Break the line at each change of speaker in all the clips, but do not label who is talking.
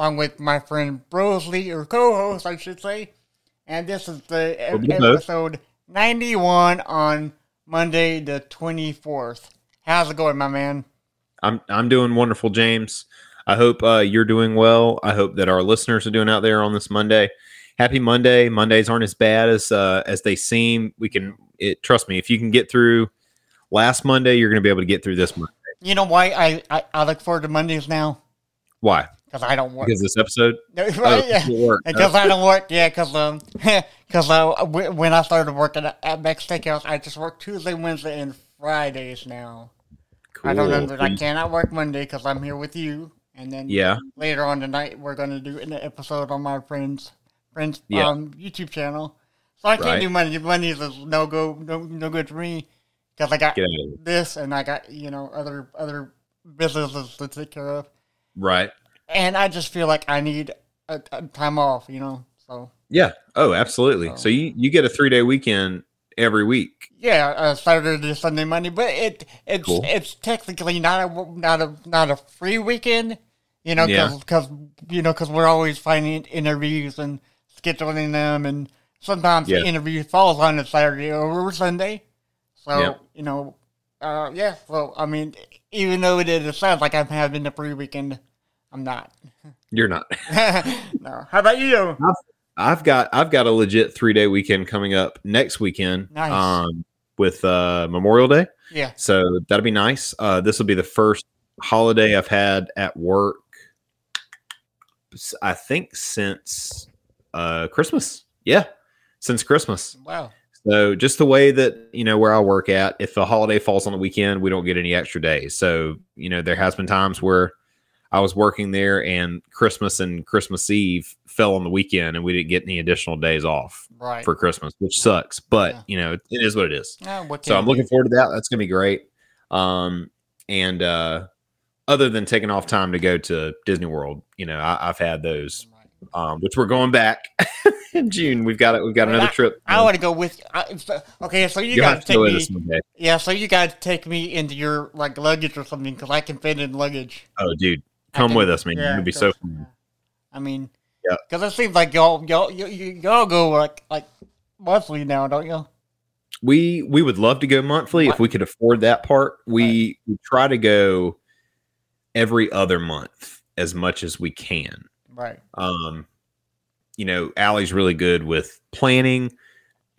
along with my friend Brosley, or co-host, I should say. And this is the
Welcome to both.
episode 91 on Monday the 24th. How's it going, my man?
I'm I'm doing wonderful, James. I hope uh, you're doing well. I hope that our listeners are doing out there on this Monday. Happy Monday. Mondays aren't as bad as uh, as they seem. We can it, trust me. If you can get through last Monday, you're going to be able to get through this Monday.
You know why I, I, I look forward to Mondays now?
Why?
Because I don't work.
Because this episode.
right?
Oh,
yeah.
work.
Because I don't work, yeah. Because um, because uh, w- when I started working at, at Beck Steakhouse, I just work Tuesday, Wednesday, and Fridays now. Cool. I don't under, I cannot work Monday because I'm here with you, and then
Yeah.
later on tonight we're gonna do an episode on my friend's friend's
Yeah.
um YouTube channel. So I can't
Right.
do Monday. Mondays is no go, no no good for me because I got
Get out of here.
this and I got you know other other businesses to take care of,
Right.
And I just feel like I need a, a time off, you know. So
Yeah. Oh, absolutely.
Oh.
So you you get a three day weekend every week.
yeah, uh, Saturday, to Sunday, Monday, but it it's
Cool.
it's technically not a not a not a free weekend, you know,
Yeah.
because you know because we're always finding interviews and scheduling them, and sometimes
Yeah.
the interview falls on a Saturday or Sunday. So
Yeah.
you know, uh, yeah. So I mean, even though it, it sounds like I'm having a free weekend, I'm not.
You're not.
no. How about you?
I've got I've got a legit three day weekend coming up next weekend.
Nice.
Um, with uh, Memorial Day.
Yeah.
So that'll be nice. Uh, this will be the first holiday I've had at work. I think since uh, Christmas. Yeah, since Christmas.
Wow.
So just the way that you know where I work at, if a holiday falls on the weekend, we don't get any extra days. So you know there has been times where I was working there and Christmas and Christmas Eve fell on the weekend, and we didn't get any additional days off
Right.
for Christmas, which sucks. But
Yeah.
you know it is what it is.
Yeah, what
So I'm looking
do?
forward to that. That's gonna be great. Um, and uh, other than taking off time to go to Disney World, you know, I, I've had those, um, which we're going back in June. We've got it. We've got
Well,
another trip.
I want to go with. I, so- okay, so you to
to
take me.
us one day.
Yeah, so you got to take me into your like luggage or something because I can fit in luggage.
Oh, dude,
I
come with us, man.
yeah,
It'll be so. fun.
I mean,
Yeah.
because it seems like y'all y'all y'all go like like monthly now, don't you?
We we would love to go monthly
What?
if we could afford that part. We, we try to go every other month as much as we can.
Right.
um you know Allie's really good with planning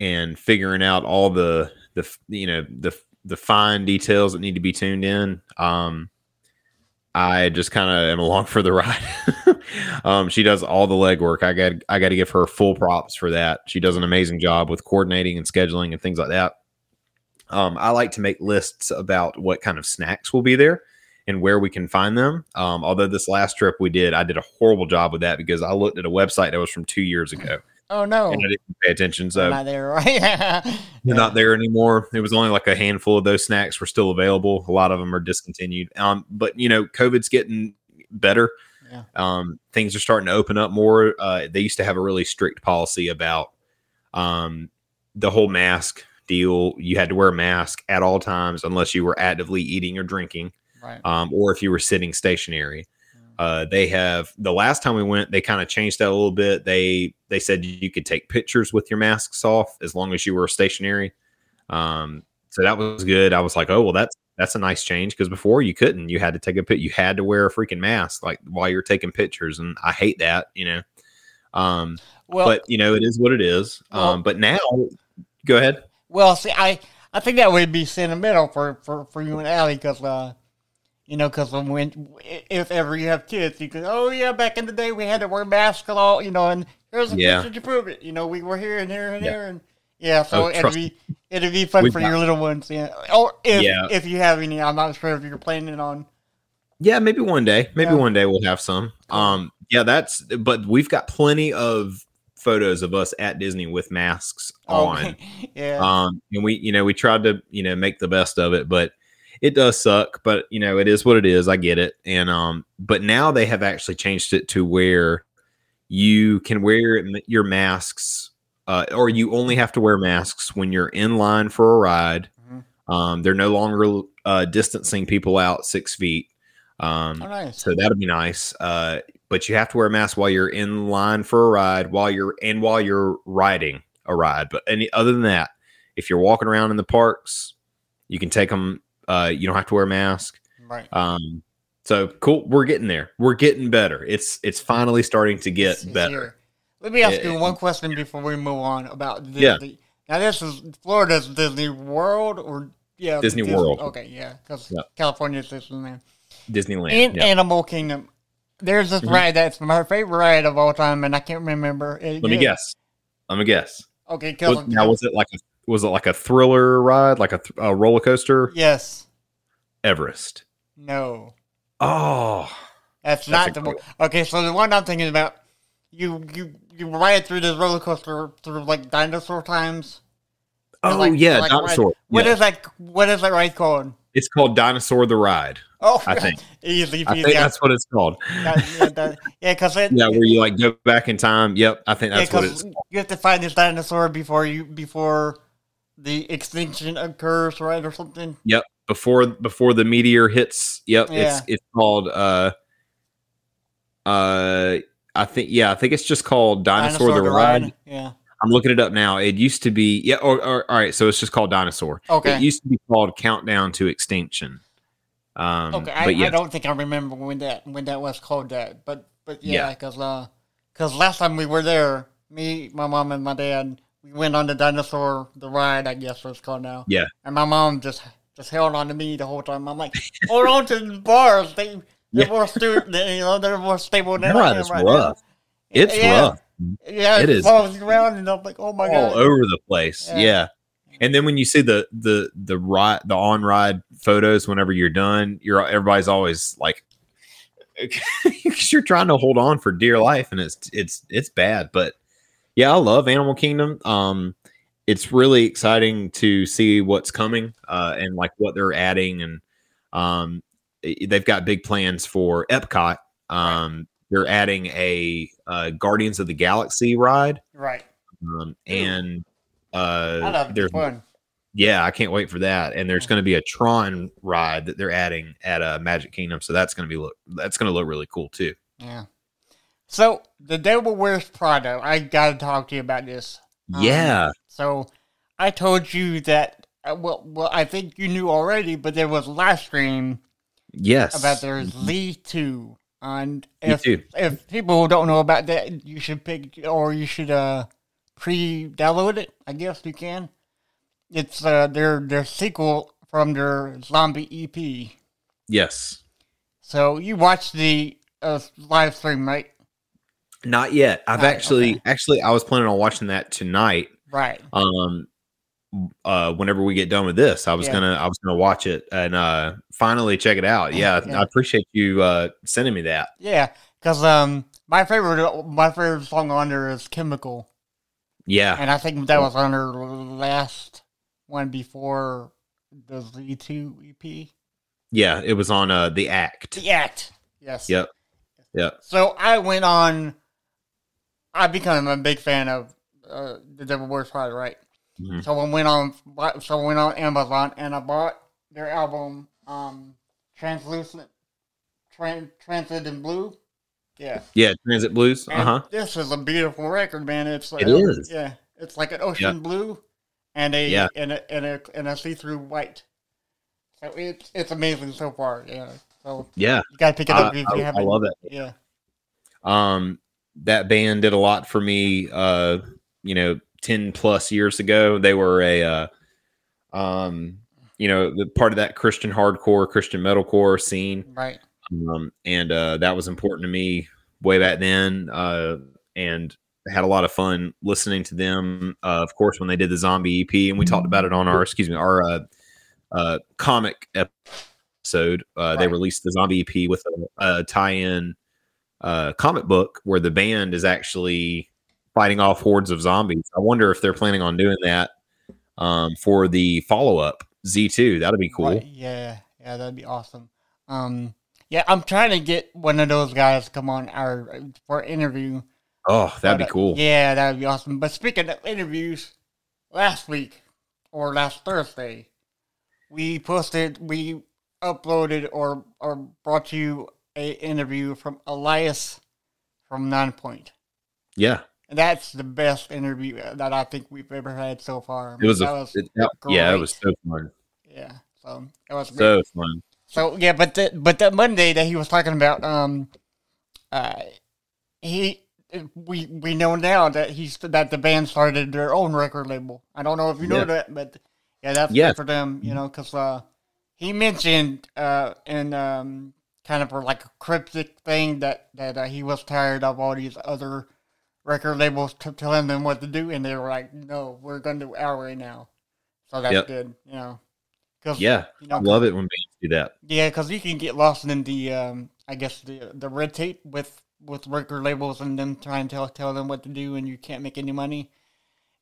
and figuring out all the the you know the the fine details that need to be tuned in um I just kind of am along for the ride. um, she does all the legwork. I got I got to give her full props for that. She does an amazing job with coordinating and scheduling and things like that. Um, I like to make lists about what kind of snacks will be there and where we can find them. Um, although this last trip we did, I did a horrible job with that because I looked at a website that was from two years ago
Oh no,
and I didn't pay attention. So
not there, right?
they're not there anymore. It was only like a handful of those snacks were still available. A lot of them are discontinued. Um, but you know, COVID's getting better.
Yeah.
Um, things are starting to open up more. Uh, they used to have a really strict policy about um, the whole mask deal. You had to wear a mask at all times unless you were actively eating or drinking,
Right.
um, or if you were sitting stationary. Uh, they have the last time we went, they kind of changed that a little bit. They they said you could take pictures with your masks off as long as you were stationary. Um, so that was good. I was like, oh well, that's that's a nice change because before you couldn't. You had to take a pic. You had to wear a freaking mask like while you're taking pictures, and I hate that. You know. Um,
Well,
but you know it is what it is.
Well-
um, but now, go ahead.
well, see, I I think that would be sentimental for for for you and Allie because uh. You know, because when if ever you have kids, you can oh yeah, back in the day we had to wear masks and all, you know, and here's a
Yeah.
picture to prove it. You know, we were here and here and
Yeah.
here and yeah, so
Oh,
it'd be it'd be fun
We've
for
got-
your little ones, yeah. Or if
Yeah.
if you have any, I'm not sure if you're planning on.
Yeah, maybe one day. Maybe
Yeah.
one day we'll have some. Um, yeah, that's. But we've got plenty of photos of us at Disney with masks on.
Oh, yeah.
Um, and we, you know, we tried to, you know, make the best of it, but it does suck. But you know, it is what it is. I get it. And um, but now they have actually changed it to where you can wear your masks, uh, or you only have to wear masks when you're in line for a ride.
Mhm.
Um, they're no longer uh, distancing people out six feet. Um,
oh, nice.
so that'll be nice. Uh, but you have to wear a mask while you're in line for a ride, while you're and while you're riding a ride. But any other than that, if you're walking around in the parks, you can take them. Uh, you don't have to wear a mask.
right.
Um, so cool. We're getting there. We're getting better. It's it's finally starting to get
It's-
better.
here. Let me ask
Yeah.
you one question before we move on about Disney.
Yeah.
Now this is Florida's Disney World or yeah
Disney World.
Okay, yeah, because
Yep.
California's Disneyland.
Disneyland.
In
yeah.
Animal Kingdom, there's this
Mhm.
ride that's my favorite ride of all time, and I can't remember. It-
Let me
it-
guess. Let me guess.
Okay,
Was, now was it like a was it like a thriller ride, like a, th- a roller coaster?
yes,
Everest.
no,
Oh,
that's,
That's
not the one. Okay, so the one I'm thinking about, you you you ride through this roller coaster through like dinosaur times.
oh
like-
yeah,
like ride-
dinosaur.
What
Yeah.
is that? What is that ride called?
It's called Dinosaur the Ride.
Oh,
I think.
easy
I think that's what it's called.
That- yeah, yeah, because it,
Yeah, where you like go back in time. Yep, I think
yeah,
that's what it's.
you have to find this dinosaur before you before the extinction occurs, right, or something.
Yep, before before the meteor hits. Yep,
Yeah.
it's it's called. uh uh I think yeah, I think it's just called Dinosaur, the
to
Ride.
Yeah.
I'm looking it up now. It used to be yeah. Or, or all right, so it's just called Dinosaur.
Okay.
It used to be called Countdown to Extinction. Um,
Okay. I,
but yeah,
I don't think I remember when that when that was called that, but but yeah,
Yeah.
because uh, because last time we were there, me, my mom, and my dad, we went on the dinosaur the ride. I guess it's called now.
Yeah.
And my mom just just held on to me the whole time. I'm like, hold on to the bars. They they're
Yeah.
more stu- they, you know, they're more stable than
That
I
ride
am
is
right
rough.
now.
it's
yeah.
rough.
Yeah,
It is.
follows around, and I'm like, oh my
all
god.
over the place.
Yeah.
Yeah. And then when you see the the the ride the on ride photos whenever you're done, you're everybody's always like because you're trying to hold on for dear life and it's it's it's bad. But yeah, I love Animal Kingdom. Um it's really exciting to see what's coming uh and like what they're adding and um they've got big plans for Epcot. Um they're adding a uh, Guardians of the Galaxy ride
Right.
um, and uh,
I love
there's
fun.
yeah, I can't wait for that. And there's going to be a Tron ride that they're adding at uh, Magic Kingdom, so that's going to be look that's going to look really cool too.
Yeah. So the Devil Wears Prada. I gotta talk to you about this. Um,
yeah,
So I told you that. Uh, well, well, I think you knew already, but there was a live stream
yes,
about their Z two, and if if people don't know about that, you should pick or you should uh pre-download it. I guess you can. It's uh their their sequel from their zombie EP.
yes.
So you watched the uh, live stream, right?
Not yet. I've
Right,
actually
okay.
actually I was planning on watching that tonight.
Right.
Um, uh, whenever we get done with this, I was
Yeah.
gonna I was gonna watch it and uh finally check it out. Yeah,
Yeah.
I appreciate you uh sending me that.
Yeah, because um, my favorite my favorite song on there is "Chemical,"
Yeah,
and I think that was on her last one before the Z two EP.
yeah. It was on uh the Act.
The Act. Yes.
Yep. Yep.
So I went on. I become a big fan of uh, the Devil Wears Prada, right?
Mhm.
So I went on. So I went on Amazon and I bought their album, um, "Translucent, Tran- Transcendent Blue." Yeah.
Yeah, Transit Blues. Uh huh.
This is a beautiful record, man. It's like,
It is.
Yeah, it's like an ocean blue and a
Yeah.
and a and a and a see through white. So it's it's amazing so far. Yeah. So
Yeah,
you gotta pick it
I,
up if
I-
you
I
haven't.
love it.
Yeah.
Um, that band did a lot for me. Uh, you know, ten plus years ago, they were a, uh, um, you know, the part of that Christian hardcore, Christian metalcore scene.
Right.
um, and uh, that was important to me way back then. Uh, and had a lot of fun listening to them. Uh, of course, when they did the zombie EP, and we talked about it on our excuse me our uh, uh, comic episode. Uh, They released the zombie EP with a, a tie-in uh, comic book where the band is actually fighting off hordes of zombies. I wonder if they're planning on doing that um, for the follow up Z2. That'd be cool.
Right, yeah, yeah, that'd be awesome. Um, yeah, I'm trying to get one of those guys to come on our for interview.
Oh, that'd
But,
be
uh,
cool.
Yeah, that'd be awesome. But speaking of interviews, last week or last Thursday, we posted, we uploaded or or brought you a interview from Elias from Nonpoint.
Yeah,
And that's the best interview that I think we've ever had so far.
it was a
was
it- yeah, it was so fun,
yeah. So it was great.
so fun.
So yeah, but the but that Monday that he was talking about, um, uh, he we we know now that he's that the band started their own record label. I don't know if you know
Yeah.
that, but yeah, that's
Yeah.
good for them, you know, because uh, he mentioned uh in um kind of like a cryptic thing that that uh, he was tired of all these other record labels t- telling them what to do, and they were like, "No, we're going to do our way now." So that's
Yep.
good, you know. 'Cause,
Yeah,
you know,
I love it when bands do that.
yeah, because you can get lost in the, um, I guess the the red tape with with record labels and them trying to tell tell them what to do, and you can't make any money.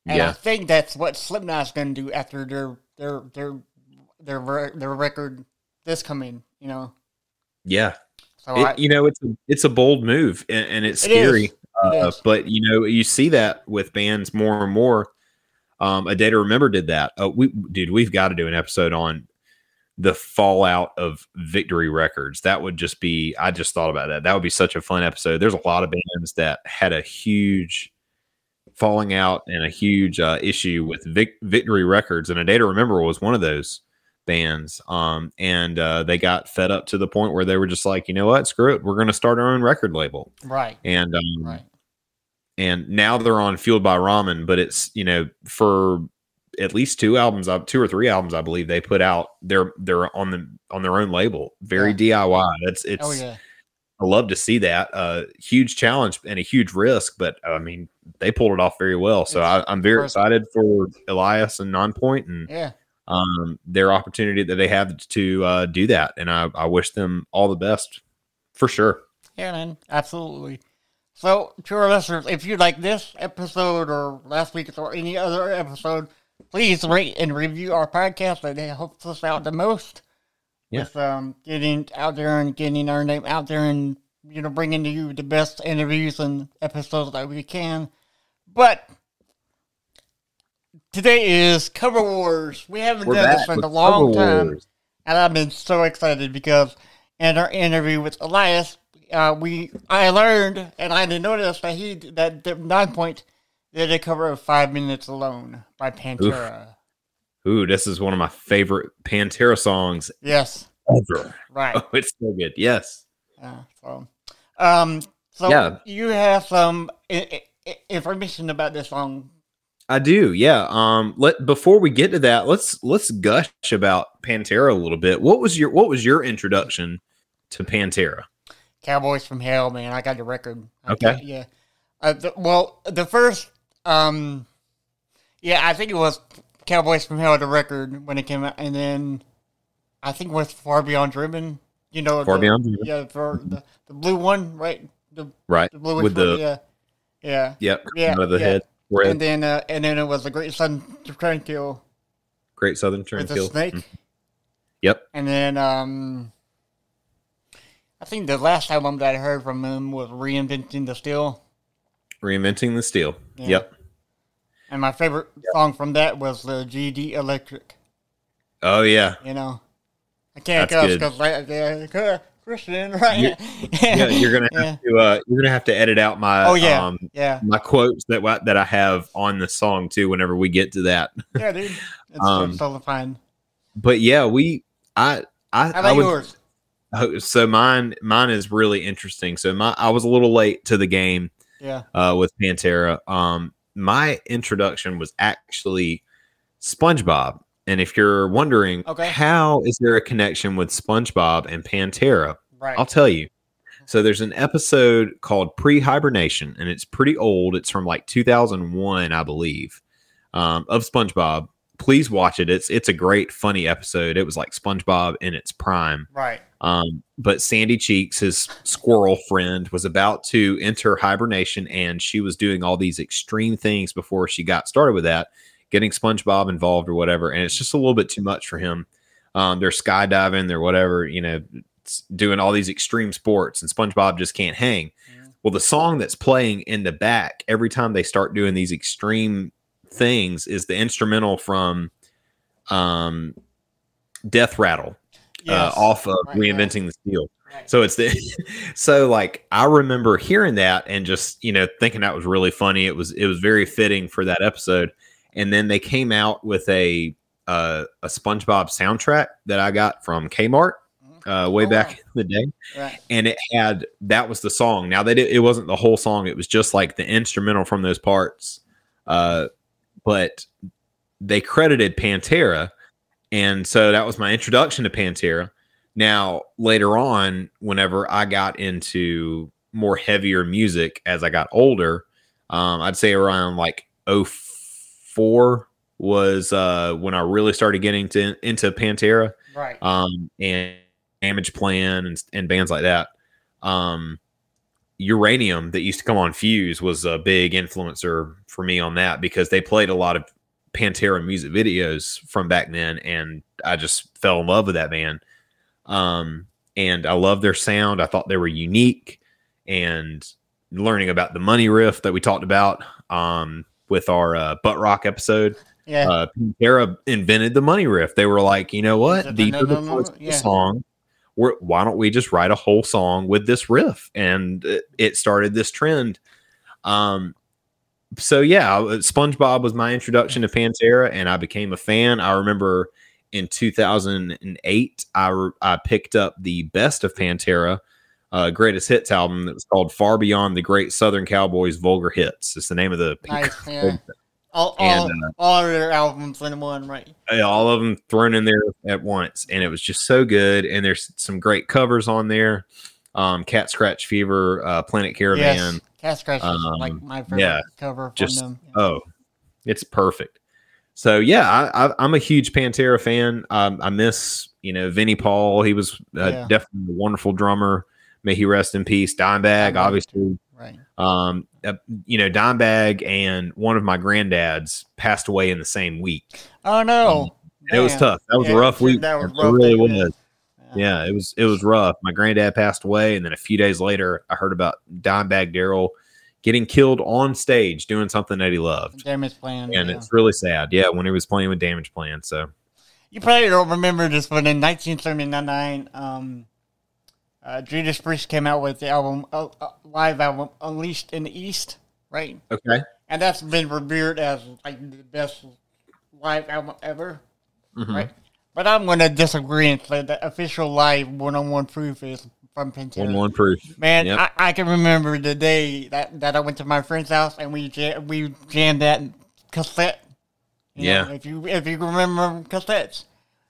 And I think that's what Slipknot's going to do after their their their their their record this coming. You know,
Yeah,
so
It-
I,
you know it's a, it's a bold move and, and it's
It
scary.
It
Uh,
is.
but you know you see that with bands more and more. Um, a day to remember did that. Uh, we dude, we've got to do an episode on the fallout of Victory Records. That would just be. I just thought about that. That would be such a fun episode. There's a lot of bands that had a huge falling out and a huge uh, issue with Vic- Victory Records, and a day to remember was one of those bands. Um, and uh, they got fed up to the point where they were just like, you know what, screw it, we're going to start our own record label.
right,
And um,
right,
and now they're on Fueled by Ramen, but it's you know for at least two albums, uh, two or three albums, I believe they put out. They're they're on the on their own label, very DIY. That's it's.
oh yeah,
I love to see that. Uh, huge challenge and a huge risk, but I mean they pulled it off very well. So I, I'm very excited for Elias and Nonpoint and
yeah,
um, their opportunity that they have to uh, do that. And I, I wish them all the best for sure.
yeah, man, absolutely. So, to our listeners, if you like this episode or last week's or any other episode, please rate and review our podcast. That helps us out the most.
Yeah.
With um, getting out there and getting our name out there and you know bringing to you the best interviews and episodes that we can. But today is Cover Wars. We haven't
We're
done this in a long time.
Wars.
and I've been so excited because in our interview with Elias, uh, we I learned and I didn't notice that he that the Nonpoint did a cover of Five Minutes Alone by Pantera.
Ooh, this is one of my favorite Pantera songs
Yes,
ever.
right.
Oh, it's so good. Yes.
Yeah, so, um, so
Yeah.
you have some I- I- information about this song.
I do. Yeah. Um let before we get to that, let's let's gush about Pantera a little bit. What was your what was your introduction to Pantera?
Cowboys from Hell, man. I got the record.
Okay.
got- yeah. Uh, the, well, the first, um, yeah, I think it was Cowboys from Hell, the record when it came out, and then I think it was Far Beyond Driven. You know,
Far
the-
Beyond Driven.
Yeah, for the, the blue one, right? The,
Right.
the bluish
With
one,
the
yeah, yeah.
yep,
Yeah,
out of the
yeah.
head.
And then, uh, and then it was the Great Sun Tranquil
Great Southern
with
Turn
the
Kill.
snake,
Mm. Yep.
and then um, I think the last album that I heard from him was Reinventing the Steel.
Reinventing the Steel.
Yeah.
Yep.
And my favorite song from that was the GD Electric.
Oh yeah.
You know, I can't
That's
because like yeah, Christian, right?
You- Yeah, you're gonna
Yeah.
have to uh you're gonna have to edit out my
Oh, yeah.
um
yeah,
my quotes that that I have on the song too whenever we get to that.
yeah, dude. It's,
Um,
totally fine.
But yeah, we I I,
How
I
yours?
Oh, so mine mine is really interesting. So my I was a little late to the game
Yeah,
uh, with Pantera. Um, my introduction was actually SpongeBob, and if you're wondering,
Okay.
how is there a connection with SpongeBob and Pantera?
Right.
I'll tell you. So there's an episode called Pre-Hibernation, and it's pretty old. It's from like 2001, I believe, um, of SpongeBob please watch it. It's it's a great funny episode. It was like SpongeBob in its prime.
Right.
Um, but Sandy Cheeks, his squirrel friend, was about to enter hibernation, and she was doing all these extreme things before she got started with that, getting SpongeBob involved or whatever. And it's just a little bit too much for him. Um, they're skydiving, they're whatever, you know, doing all these extreme sports, and SpongeBob just can't hang.
Mhm.
Well, the song that's playing in the back every time they start doing these extreme things is the instrumental from um, Death Rattle
Yes.
uh, off of
Right, right.
reinventing the steel.
Right.
So it's the so like I remember hearing that and just you know thinking that was really funny. It was it was very fitting for that episode. And then they came out with a uh, a SpongeBob soundtrack that I got from Kmart uh, way
Oh,
back
wow.
in the day,
Right.
and it had that was the song. Now they did it wasn't the whole song; it was just like the instrumental from those parts. Uh, but they credited Pantera, and so that was my introduction to Pantera. Now later on, whenever I got into more heavier music as I got older, um, I'd say around like 04 was uh, when I really started getting to, into Pantera
Right.
um, and Damageplan and, and bands like that. Um, Uranium that used to come on Fuse was a big influencer for me on that because they played a lot of Pantera music videos from back then, and I just fell in love with that band. Um, and I love their sound. I thought they were unique, and learning about the money riff that we talked about um, with our uh, butt rock episode
yeah.
uh, Pantera invented the money riff. They were like, you know what? These are the
no, no,
parts of the song. We're, why don't we just write a whole song with this riff? And it, started this trend. Um, so yeah, SpongeBob was my introduction to Pantera, and I became a fan. I remember in 2008, I re- I picked up the best of Pantera. Uh, greatest hits album that was called Far Beyond the Great Southern Cowboys Vulgar Hits. It's the name of the
nice. Yeah. All,
And,
all, all of their albums in one, right?
All of them thrown in there at once, and it was just so good. And there's some great covers on there. Um, Cat Scratch Fever, uh, Planet Caravan.
Yes. Cat Scratch is
Um,
like my favorite
yeah,
cover from
just-
them.
Oh, it's perfect. So yeah, I, I, I'm a huge Pantera fan. Um, I miss you know Vinnie Paul. He was uh,
Yeah.
definitely a wonderful drummer. May he rest in peace. Dimebag,
Dimebag.
obviously.
Right.
Um, uh, you know Dimebag and one of my granddads passed away in the same week.
Oh no.
It was tough. That was
Yeah,
a rough week.
that was
It really was. Yeah, it was it was rough. My granddad passed away, and then a few days later, I heard about Dimebag Darrell getting killed on stage doing something that he loved,
Damageplan.
and
yeah.
it's really sad. Yeah, when he was playing with Damageplan. So
You probably don't remember this, but in 1979, um, uh, Judas Priest came out with the album, uh, uh, live album, Unleashed in the East, right?
okay,
And that's been revered as like the best live album ever,
Mhm.
right? But I'm going to disagree and say the official live one-on-one proof is from Pantera.
one on one proof.
Man,
Yep.
I, I can remember the day that, that I went to my friend's house and we jam, we jammed that cassette. You know,
Yeah.
if you if you remember cassettes,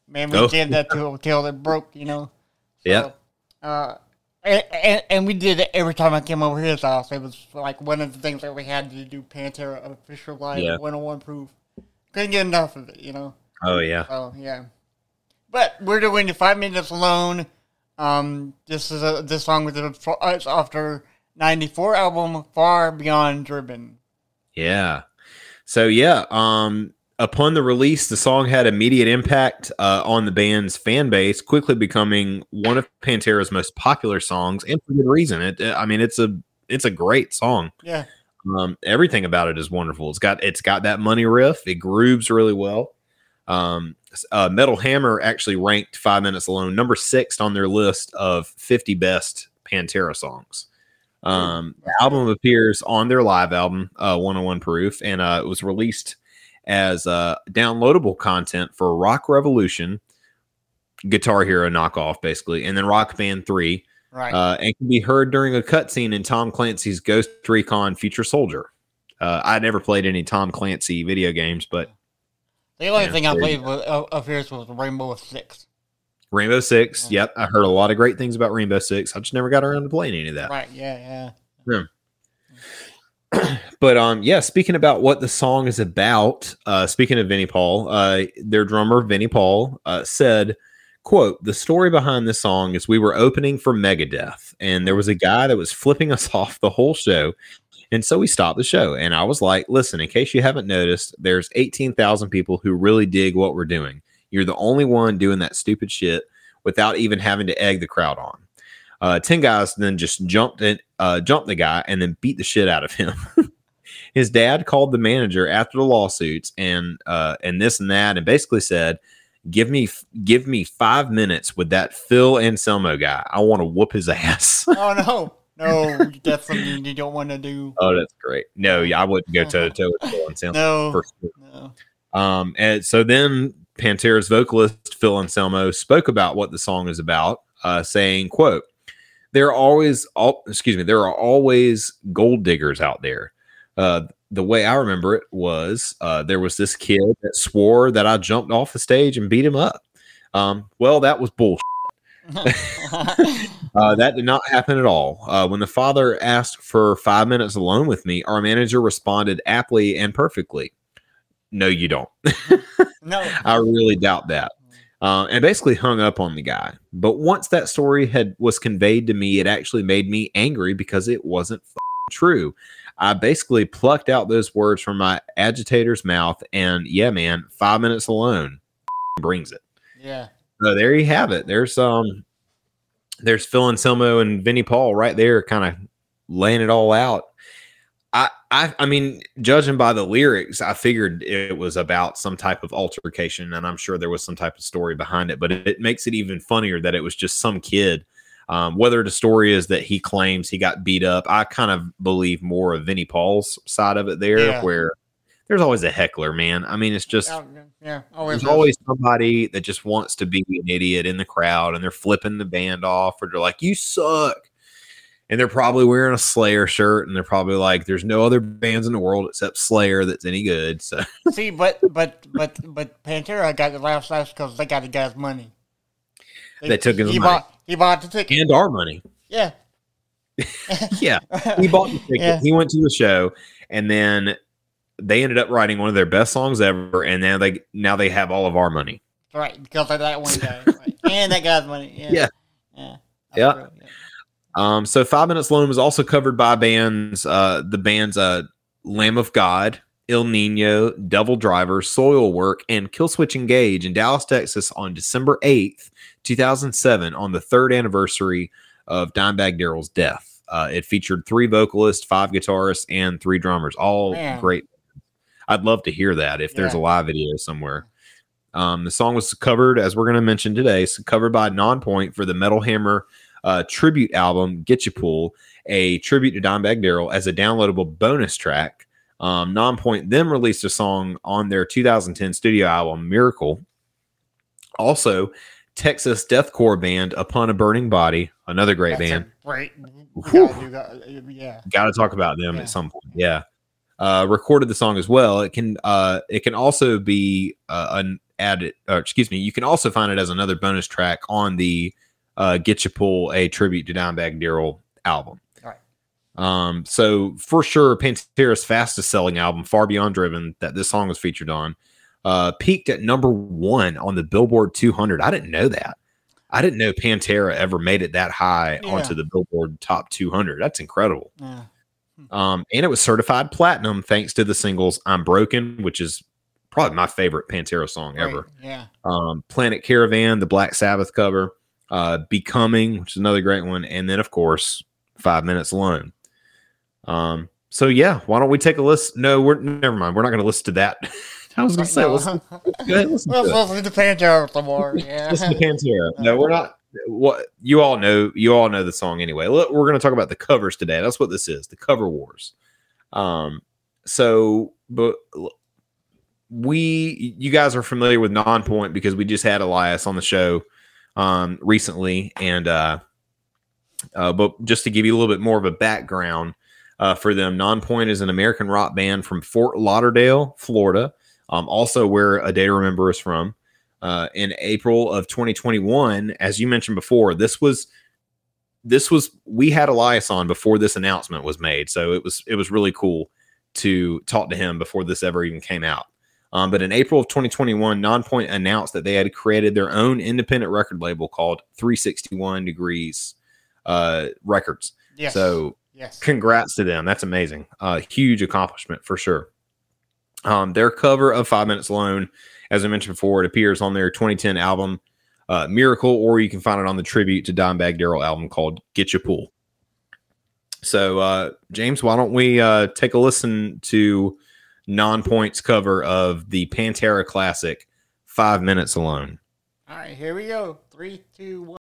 man, we
Oh.
jammed that till till it broke. You know.
Yep.
Uh, and, and, we did it every time I came over his house. It was like one of the things that we had to do Pantera official live
Yeah.
one on one proof. Couldn't get enough of it, you know.
Oh yeah,
So yeah, but we're doing the five minutes alone. Um, this is a this song was after '94 album Far Beyond Driven.
yeah. So yeah, um, upon the release, the song had immediate impact uh, on the band's fan base, quickly becoming one of Pantera's most popular songs, and for good reason. It, I mean, it's a it's a great song.
Yeah,
Um, everything about it is wonderful. It's got it's got that money riff. It grooves really well. Um, uh, Metal Hammer actually ranked Five Minutes Alone number six on their list of 50 best Pantera songs. Um, the album appears on their live album, uh, 101 Proof, and uh, it was released as uh, downloadable content for Rock Revolution, Guitar Hero knockoff, basically, and then Rock Band 3
right.
uh, and can be heard during a cutscene in Tom Clancy's Ghost Recon Future Soldier. Uh, I never played any Tom Clancy video games, but
the only
yeah,
thing I played with, of, his was Rainbow Six.
Rainbow Six,
Yeah.
yep, I heard a lot of great things about Rainbow Six. I just never got around to playing any of that.
Right. Yeah. Yeah.
but um, yeah. Speaking about what the song is about, uh, speaking of Vinnie Paul, uh, their drummer Vinnie Paul uh, said, "quote The story behind this song is we were opening for Megadeth, and there was a guy that was flipping us off the whole show." And so we stopped the show. And I was like, listen, in case you haven't noticed, there's 18,000 people who really dig what we're doing. You're the only one doing that stupid shit without even having to egg the crowd on. Uh, 10 guys then just jumped in, uh, jumped the guy and then beat the shit out of him. His dad called the manager after the lawsuits and uh, and this and that and basically said, "Give me give me five minutes with that Phil Anselmo guy. I want to whoop his ass."
oh no. No, that's something you don't want to do.
Oh, that's great. No, yeah, I wouldn't go toe to toe with Phil Anselmo.
No,
for sure.
no.
Um, and so then Pantera's vocalist Phil Anselmo spoke about what the song is about, uh, saying, "quote There are always, all, excuse me, there are always gold diggers out there. Uh, the way I remember it was uh, there was this kid that swore that I jumped off the stage and beat him up. Um, well, that was bullshit. Uh, that did not happen at all. Uh, when the father asked for five minutes alone with me, our manager responded aptly and perfectly. No, you don't.
no.
I really doubt that. Uh, and basically hung up on the guy. But once that story had was conveyed to me, it actually made me angry because it wasn't true. I basically plucked out those words from my agitator's mouth, and yeah, man, five minutes alone brings it.
Yeah.
So there you have it. There's um there's Phil Anselmo and Vinnie Paul right there, kind of laying it all out. I, I, mean, judging by the lyrics, I figured it was about some type of altercation, and I'm sure there was some type of story behind it. But it, it makes it even funnier that it was just some kid. Um, whether the story is that he claims he got beat up, I kind of believe more of Vinnie Paul's side of it there,
Yeah.
where there's always a heckler, man. I mean, it's just
Yeah, yeah. Always.
there's always somebody that just wants to be an idiot in the crowd and they're flipping the band off or they're like, you suck. And they're probably wearing a Slayer shirt and they're probably like, there's no other bands in the world except Slayer that's any good. So
See, but but but but Pantera got the last last because they got the guy's money.
They took his
he
money.
Bought, he bought the ticket.
and our money.
Yeah.
Yeah. He bought the ticket.
Yeah.
He went to the show and then they ended up writing one of their best songs ever. And now they now they have all of our money.
Right, because of that one guy. Right. And that guy's money. Yeah.
Yeah.
Yeah.
Yeah.
True, yeah.
Um, so Five Minutes Alone was also covered by bands, uh, the bands uh, Lamb of God, Ill Niño, Devil Driver, Soilwork, and Killswitch Engage in Dallas, Texas on December 8th, 2007, on the third anniversary of Dimebag Darrell's death. Uh, it featured three vocalists, five guitarists, and three drummers. All
Man.
great. I'd love to hear that if there's a live video somewhere. Um, the song was covered, as we're going to mention today, so covered by Nonpoint for the Metal Hammer uh, tribute album Get You Pool, a tribute to Dimebag Darrell as a downloadable bonus track. Um, Nonpoint then released a song on their 2010 studio album Miracle. Also, Texas deathcore band Upon a Burning Body, another great
That's
band.
Great.
Whew.
gotta Yeah.
Got to talk about them
Yeah.
at some point. Yeah. Uh, recorded the song as well. It can uh, it can also be uh, an added. Or excuse me. You can also find it as another bonus track on the uh, Get You Pull a tribute to Dimebag Darrell album.
Right.
Um, so for sure, Pantera's fastest selling album, Far Beyond Driven, that this song was featured on, uh, peaked at number one on the Billboard 200. I didn't know that. I didn't know Pantera ever made it that high
Yeah.
onto the Billboard Top 200. That's incredible.
Yeah.
Um, and it was certified platinum thanks to the singles "I'm Broken," which is probably my favorite Pantera song ever.
Yeah.
Um, "Planet Caravan," the Black Sabbath cover, uh, "Becoming," which is another great one, and then of course, Five Minutes Alone. Um, so yeah, why don't we take a list? No, we're never mind. We're not going to listen to that. I was going to say,
No.
let's, go ahead, listen to
listen to Pantera some more. Yeah.
Listen to Pantera. No, we're not. What you all know, you all know the song anyway. Look, we're going to talk about the covers today. That's what this is, the cover wars. Um, so, but we, you guys are familiar with Nonpoint because we just had Elias on the show um recently, and uh, uh, but just to give you a little bit more of a background uh, for them, Nonpoint is an American rock band from Fort Lauderdale, Florida. Um, also where A Day to Remember is from uh, in April of 2021. As you mentioned before, this was this was we had Elias on before this announcement was made, so it was it was really cool to talk to him before this ever even came out. Um, but in April of 2021, Nonpoint announced that they had created their own independent record label called 361 Degrees uh, Records.
Yes.
So
yes.
congrats to them. That's amazing. Uh, huge accomplishment for sure. Um, their cover of Five Minutes Alone, as I mentioned before, it appears on their 2010 album uh, Miracle, or you can find it on the tribute to Dimebag Darrell album called Get Your Pool. So, uh, James, why don't we uh, take a listen to Nonpoint's cover of the Pantera classic Five Minutes Alone?
All right, here we go. Three, two, one.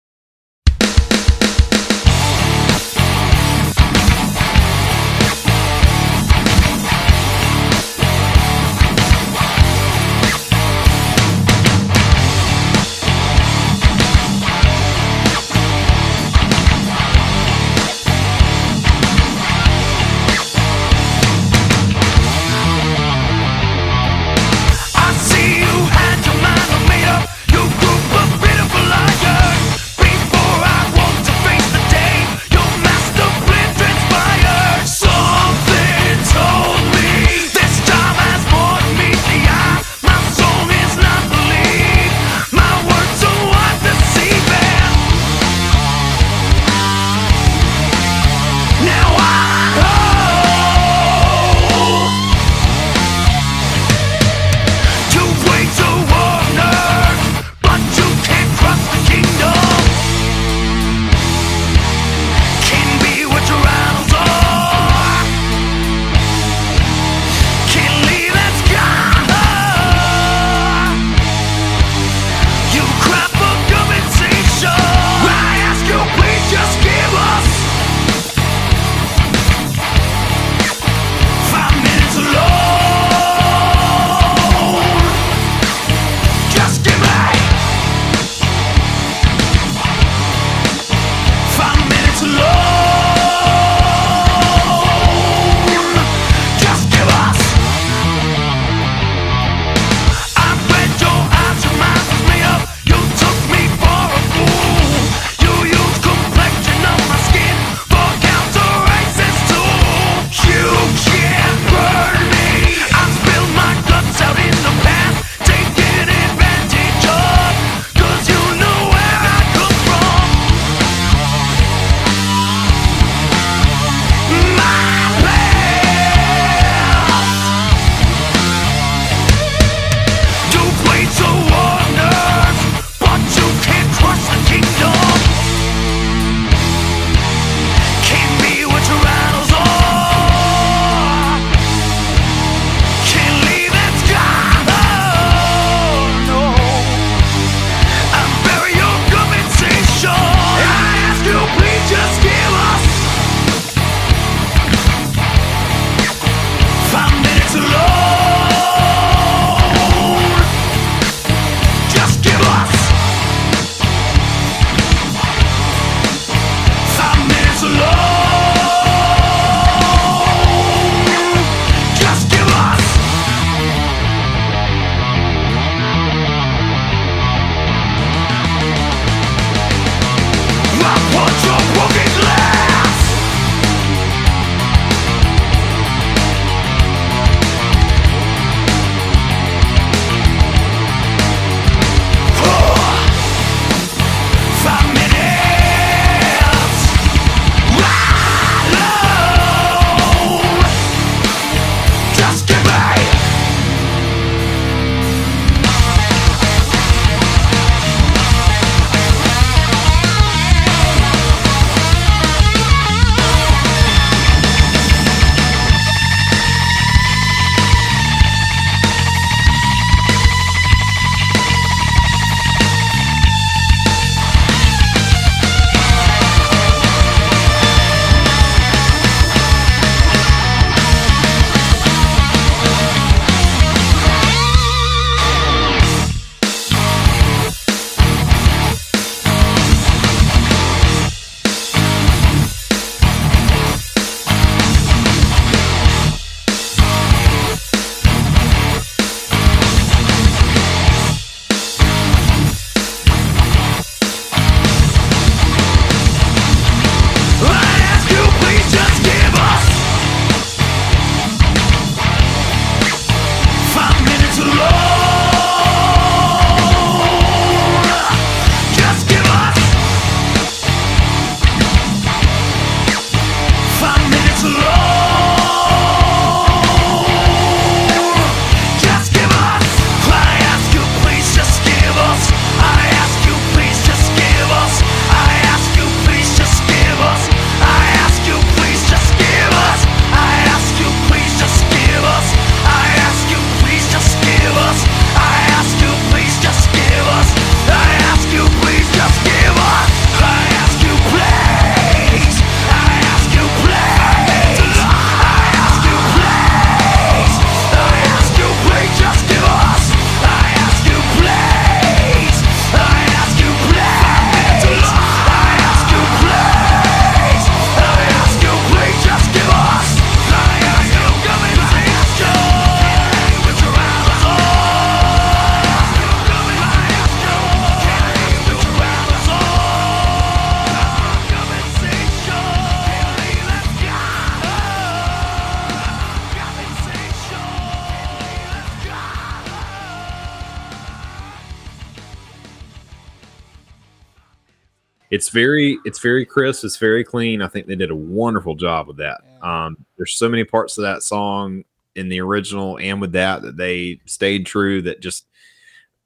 It's very it's very crisp. It's very clean. I think they did a wonderful job with that.
Yeah.
Um, there's so many parts of that song in the original and with that that they stayed true. That just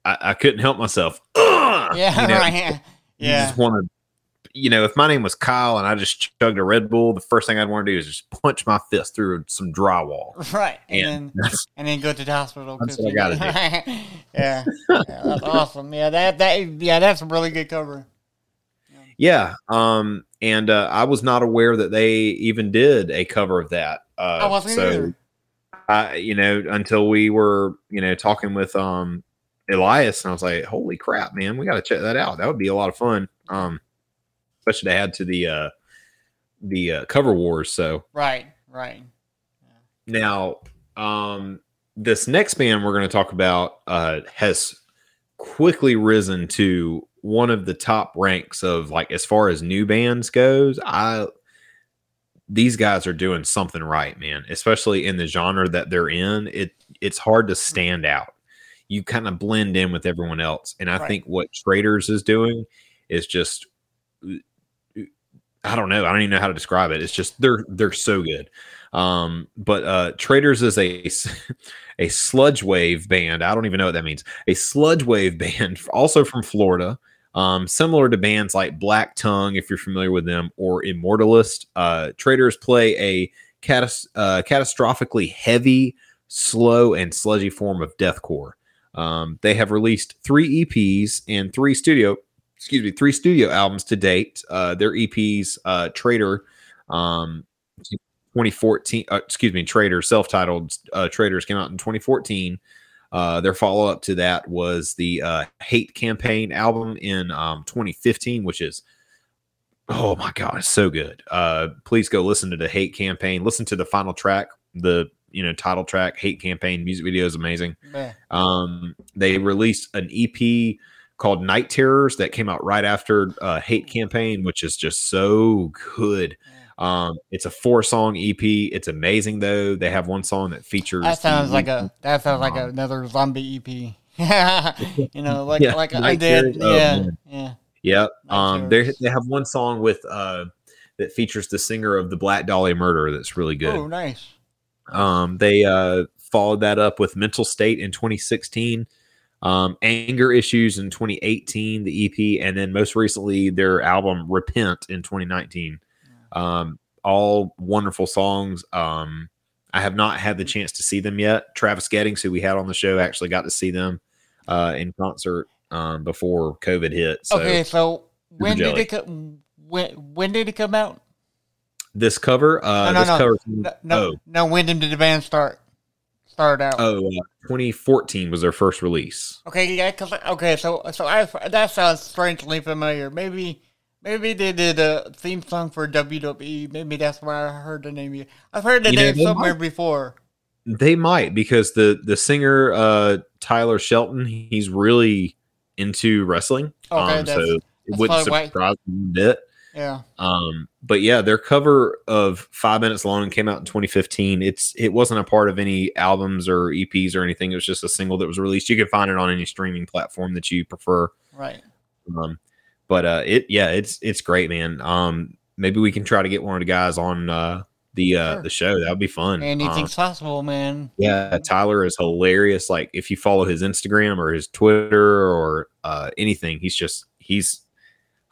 I, I couldn't help myself. Ugh!
Yeah,
You know,
right. Yeah.
You just want to, you know, if my name was Kyle and I just chugged a Red Bull, the first thing I'd want to do is just punch my fist through some drywall.
Right. And,
And
then and then go to the hospital.
That's what I gotta
yeah. yeah, that's awesome. Yeah, that that yeah, that's a really good cover.
Yeah. Um, and uh, I was not aware that they even did a cover of that. Uh,
I wasn't
so,
either.
I, you know, until we were, you know, talking with um Elias, and I was like, "Holy crap, man, we got to check that out. That would be a lot of fun." Um, especially to add to the uh the uh, cover wars. So
Right, right.
now, um, this next band we're going to talk about uh has quickly risen to one of the top ranks of like as far as new bands goes. I these guys are doing something right, man. Especially in the genre that they're in, it it's hard to stand out. You kind of blend in with everyone else, and I
Right.
think what Traitors is doing is just I don't know. I don't even know how to describe it. It's just they're they're so good. Um, but uh Traitors is a a sludge wave band. I don't even know what that means. A sludge wave band, also from Florida. Um, similar to bands like Black Tongue, if you're familiar with them, or Immortalist. Uh, Traitors play a catas- uh, catastrophically heavy, slow, and sludgy form of deathcore. Um, they have released three EPs and three studio, excuse me, three studio albums to date. Uh, their EPs, uh, Traitor, um, 2014, uh, excuse me, Traitor, self-titled uh, Traitors came out in 2014. Uh, their follow-up to that was the uh, Hate Campaign album in um, 2015, which is oh my god, it's so good. Uh, please go listen to the Hate Campaign. Listen to the final track, the you know title track, Hate Campaign music video is amazing. Um, they released an EP called Night Terrors that came out right after uh, Hate Campaign, which is just so good. Um, it's a four song EP. It's amazing though. They have one song that features.
That sounds like a that sounds like
Um,
another zombie EP. you know, like
Yeah,
like I
did. Oh,
yeah,
man.
yeah.
Yep. Um, they they have one song with uh that features the singer of the Black Dahlia Murder that's really good.
Oh, nice.
Um, they uh, followed that up with Mental State in 2016, um, Anger Issues in 2018, the EP, and then most recently their album Repent in 2019. Um, all wonderful songs. Um, I have not had the chance to see them yet. Travis Gettings, who we had on the show, actually got to see them uh, in concert um, before COVID hit. So
okay, so when did it come? When when did it come out?
this cover, uh,
No, no,
this
no.
cover,
No, no,
oh,
no. When did the band start? Start out.
oh, uh, 2014 was their first release.
Okay, yeah, cause okay, so so I that sounds strangely familiar. Maybe maybe they did a theme song for WWE. Maybe that's why I heard the name. I've heard the
You
name
they
somewhere
might.
before.
They might because the the singer uh Tyler Shelton he's really into wrestling.
Okay,
um, so it wouldn't surprise me a bit.
Yeah.
Um, but yeah, their cover of Five Minutes Alone came out in 2015. It's it wasn't a part of any albums or EPs or anything. It was just a single that was released. You can find it on any streaming platform that you prefer.
Right.
Um, but uh, it yeah, it's it's great, man. Um, maybe we can try to get one of the guys on uh the uh
Sure.
the show. That would be fun. Um,
Anything's possible, man.
yeah, Tyler is hilarious. Like if you follow his Instagram or his Twitter or uh, anything, he's just he's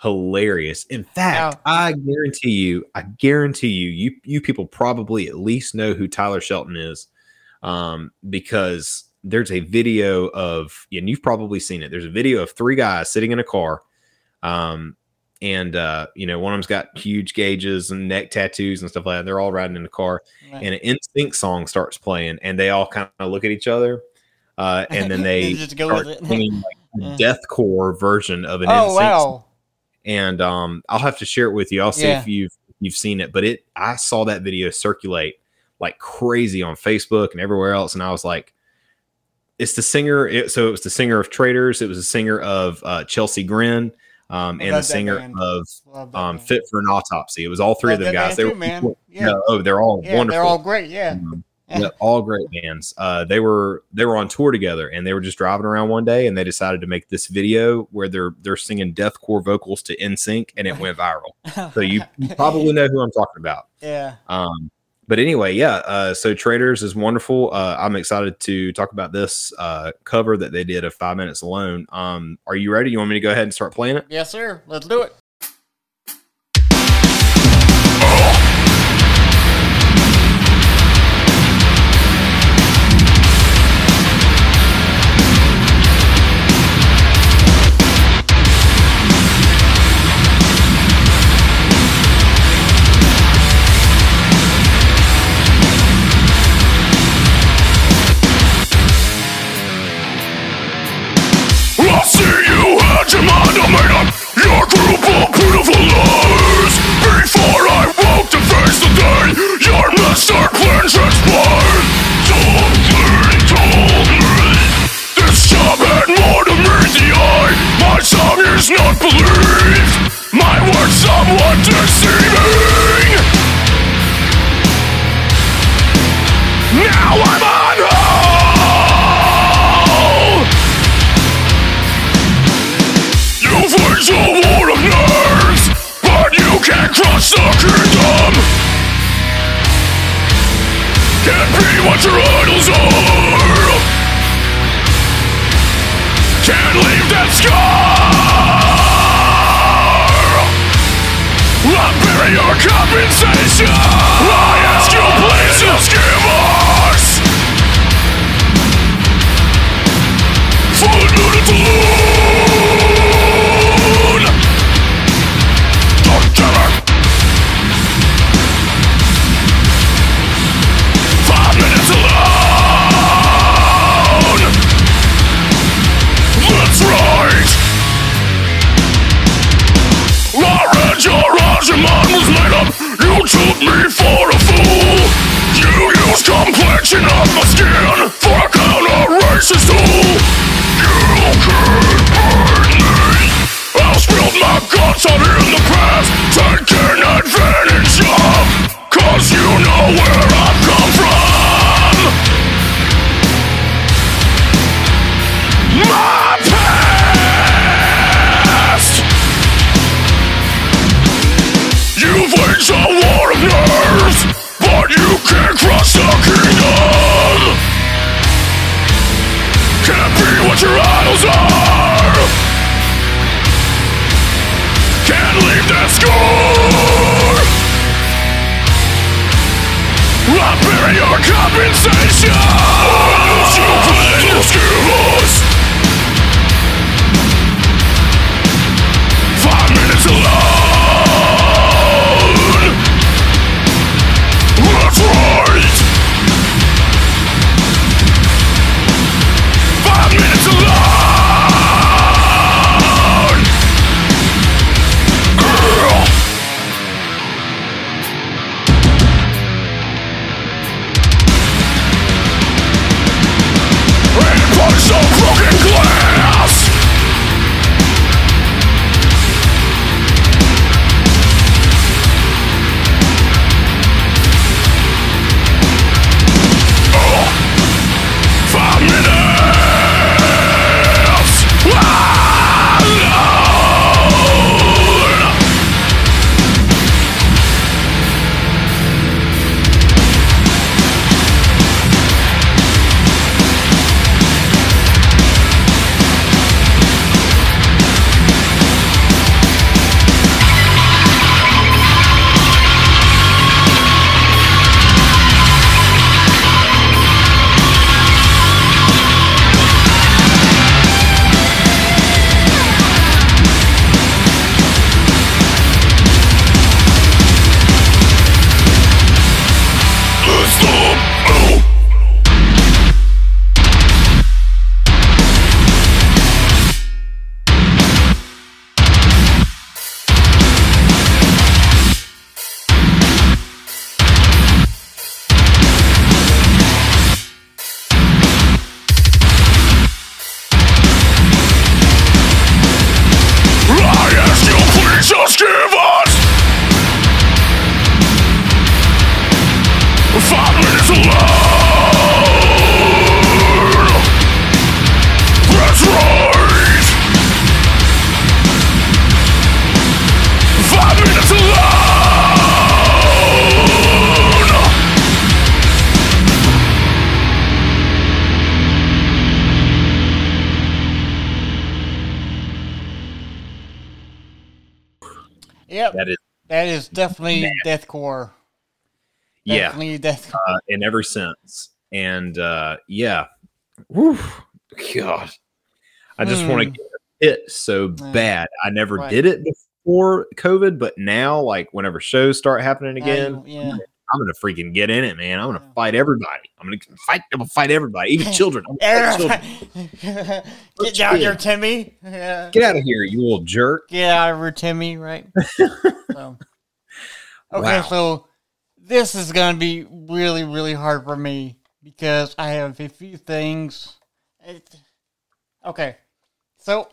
hilarious. In fact,
Now-
I guarantee you, I guarantee you, you you people probably at least know who Tyler Shelton is, um, because there's a video of, and you've probably seen it. There's a video of three guys sitting in a car, um, and uh, you know one of them's got huge gauges and neck tattoos and stuff like that. They're all riding in the car
Right.
and an NSYNC song starts playing and they all kind of look at each other uh, and then they
They just go with it.
singing like
Yeah.
deathcore version of an
oh
NSYNC
wow.
song. and um i'll have to share it with you i'll see
Yeah.
if you've you've seen it but it i saw that video circulate like crazy on facebook and everywhere else and i was like it's the singer it, so it was the singer of traitors it was the singer of uh, chelsea grin um, and the singer of um, fit for an autopsy it was all three
Love
of them guys they
too,
were
man. Yeah.
no, oh they're all
Yeah,
wonderful
they're all great. Yeah.
um, Yeah, all great bands. Uh, they were they were on tour together, and they were just driving around one day, and they decided to make this video where they're they're singing deathcore vocals to NSYNC, and it went viral. So you, you probably know who I'm talking about.
yeah.
Um, but anyway, yeah. Uh, so Traitors is wonderful. Uh, I'm excited to talk about this uh, cover that they did of Five Minutes Alone. Um, are you ready? You want me to go ahead and start playing it?
Yes, sir. Let's do it.
Your master plan transpired Something told me This job had more to meet the eye My song is not believed. My words somewhat deceiving Now I'm on hold You wage a war of nerves, but you can't cross the kingdom. Can't be what your idols are. Can't leave that scar. I'll bury your compensation. I ask you, please just give me for a fool. You use complexion of my skin for a counter racist tool. You can't hurt me. I'll spill my guts out in the past, taking advantage of. Cause you know where I've your compensation. Unless you please give us
Definitely deathcore.
yeah,
Definitely death.
uh, in every sense. And uh, yeah, God, I just want to get it so
Yeah.
bad. I never
Right.
did it before COVID, but now, like whenever shows start happening again,
yeah.
I'm gonna freaking get in it, man. I'm gonna fight everybody. I'm gonna fight. I'm gonna fight everybody, even children. I'm gonna fight children.
Get down here, Timmy. Yeah.
Get out of here, you little jerk.
Get out of here, Timmy. Right. so. Okay,
Wow.
so this is gonna be really, really hard for me because I have a few things. It- okay, so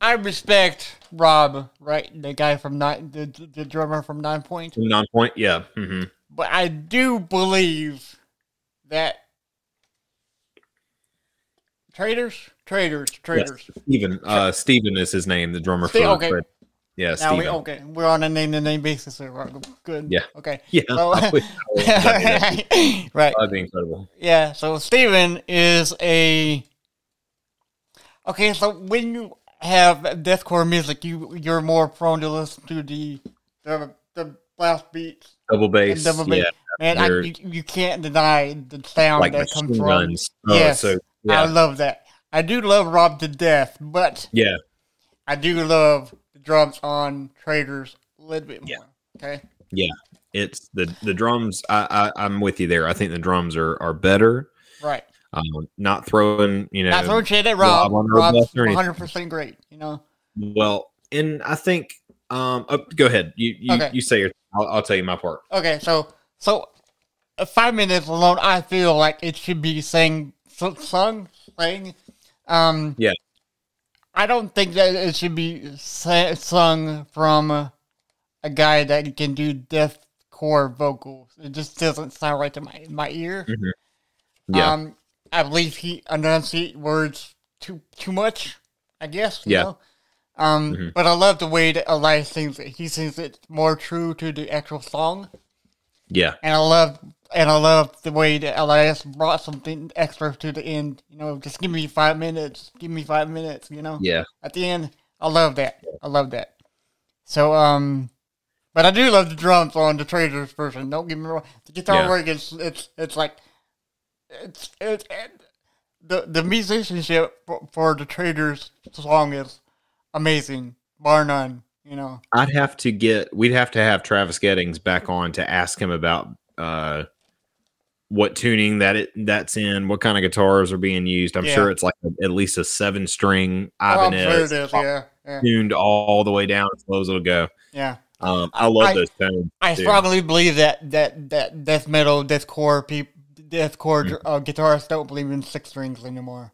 I respect Rob, right? The guy from nine, the, the drummer from Nine Point.
Nonpoint, yeah. hmm
But I do believe that traitors, traitors, traitors.
Steven, uh, Steven is his name, the drummer
Ste-
for
okay.
Yeah,
Now
Steven.
we okay. We're on a name to name basis here. right? Good.
Yeah.
Okay.
Yeah,
So-
I wish I would've done that.
right.
That'd be incredible.
Yeah. So Steven is a. Okay, so when you have deathcore music, you you're more prone to listen to the the the blast beats
Double
and
bass,
double bass.
yeah,
Man, I, you, you can't deny the sound
like
that comes from.
guns. Oh,
Yes.
so
I love that. I do love Rob to death, but
yeah,
I do love drums on Traitors a little bit more.
Yeah.
Okay. Yeah.
It's the the drums. I, I I'm with you there. I think the drums are are better.
Right.
Um, not throwing, you know,
Not throwing shade at Rob. Rob's
anything.
100 percent great. You know.
well, and I think. Um, oh, go ahead. You you,
Okay.
you say your. I'll, I'll tell you my part.
Okay, so so uh, five minutes alone, I feel like it should be sang, su- sung, sang. Um,
Yeah.
I don't think that it should be sung from a guy that can do deathcore vocals. It just doesn't sound right to my my ear.
Yeah,
Um, I believe he enunciates words too too much. I guess. You
Yeah.
Know? Um,
Mhm.
but I love the way that Elias sings it. He sings it more true to the actual song
yeah,
and I love and I love the way that Elias brought something extra to the end. You know, just give me five minutes, give me five minutes. You know,
yeah.
at the end, I love that. I love that. So, um, but I do love the drums on the Traitors version. Don't get me wrong. The guitar
Yeah.
work is it's it's like it's it's it, the the musicianship for, for the Traitors song is amazing, bar none. You know,
I'd have to get. We'd have to have Travis Gettings back on to ask him about uh, what tuning that it that's in, what kind of guitars are being used. I'm
Yeah.
sure it's like a, at least a seven string
oh,
Ibanez
sure it is. Yeah, yeah,
tuned all the way down as low as it'll go.
yeah.
Um, I love
I-
those tones.
I
too.
strongly believe that that that death metal, deathcore people, deathcore
Mm.
uh, guitarists don't believe in six strings anymore.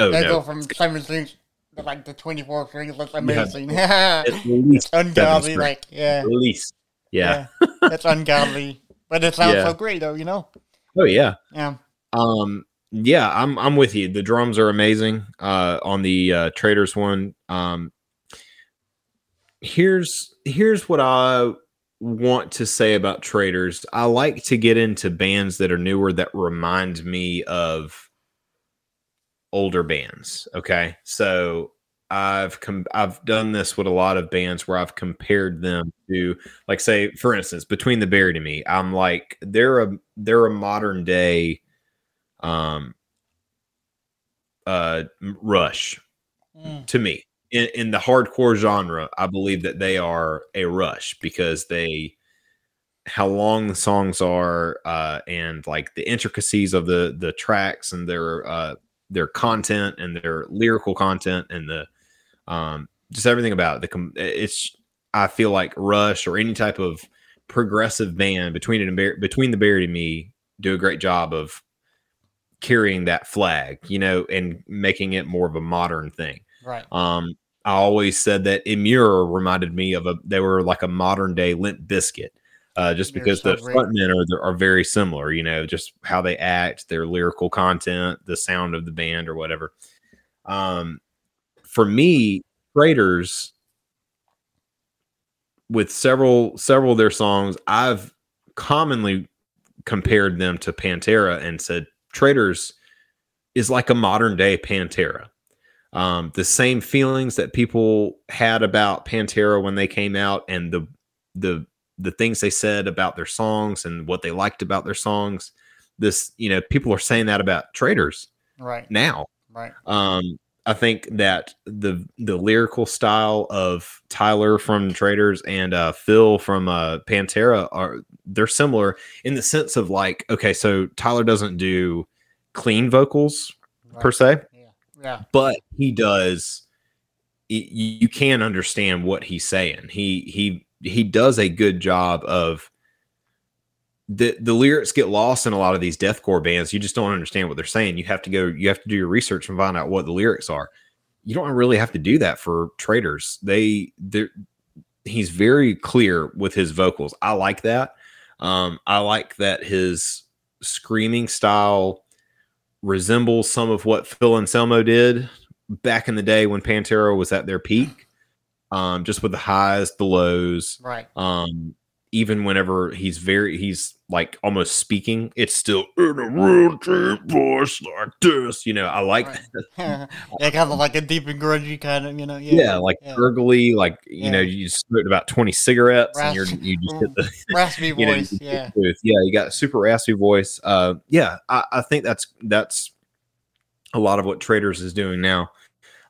Oh
they
no,
go from seven strings to like the twenty four strings. That's amazing.
at
it's
least
ungodly, like yeah,
at least. Yeah.
that's ungodly. But it sounds
Yeah.
so great, though. You know,
Oh yeah.
yeah,
Um. Yeah, I'm I'm with you. The drums are amazing. Uh, on the uh, Traitors one. Um. Here's here's what I want to say about Traitors. I like to get into bands that are newer that remind me of older bands. Okay, so I've com- I've done this with a lot of bands where I've compared them to like say for instance between the buried and me i'm like they're a they're a modern day um uh rush
Mm.
to me in, in the hardcore genre i believe that they are a rush because they how long the songs are uh and like the intricacies of the the tracks and their uh their content and their lyrical content and the um just everything about it the com- it's i feel like rush or any type of progressive band between it and Bar- between the buried and me do a great job of carrying that flag you know and making it more of a modern thing
right.
um, I always said that Emmure reminded me of a they were like a modern day Limp Bizkit, uh, just
They're
because
so
the frontmen are are very similar. You know, just how they act, their lyrical content, the sound of the band, or whatever. Um, for me, Traitors with several several of their songs, I've commonly compared them to Pantera and said Traitors is like a modern day Pantera. Um, the same feelings that people had about Pantera when they came out, and the the the things they said about their songs and what they liked about their songs. This, you know, people are saying that about Traitors
Right.
now.
Right.
Um, I think that the the lyrical style of Tyler from Traitors and uh, Phil from uh, Pantera are they're similar in the sense of like okay, so Tyler doesn't do clean vocals
right.
per se,
Yeah. Yeah.
but he does. y- You can understand what he's saying. He he he does a good job of the the lyrics get lost in a lot of these deathcore bands. You just don't understand what they're saying. You have to go. You have to do your research and find out what the lyrics are. You don't really have to do that for traitors. They they he's very clear with his vocals. I like that. Um, I like that his screaming style resembles some of what Phil Anselmo did back in the day when Pantera was at their peak. Um, just with the highs, the lows,
Right.
um even whenever he's very he's like almost speaking it's still in a real deep voice like this you know i like
Right.
that.
yeah, kind of like a deep and grungy kind of, you know.
yeah,
Yeah.
like
yeah.
gurgly like you know you smoked about 20 cigarettes and you're you just hit the
raspy
you know,
voice. yeah.
yeah you got a super raspy voice uh yeah I, I think that's that's a lot of what traitors is doing now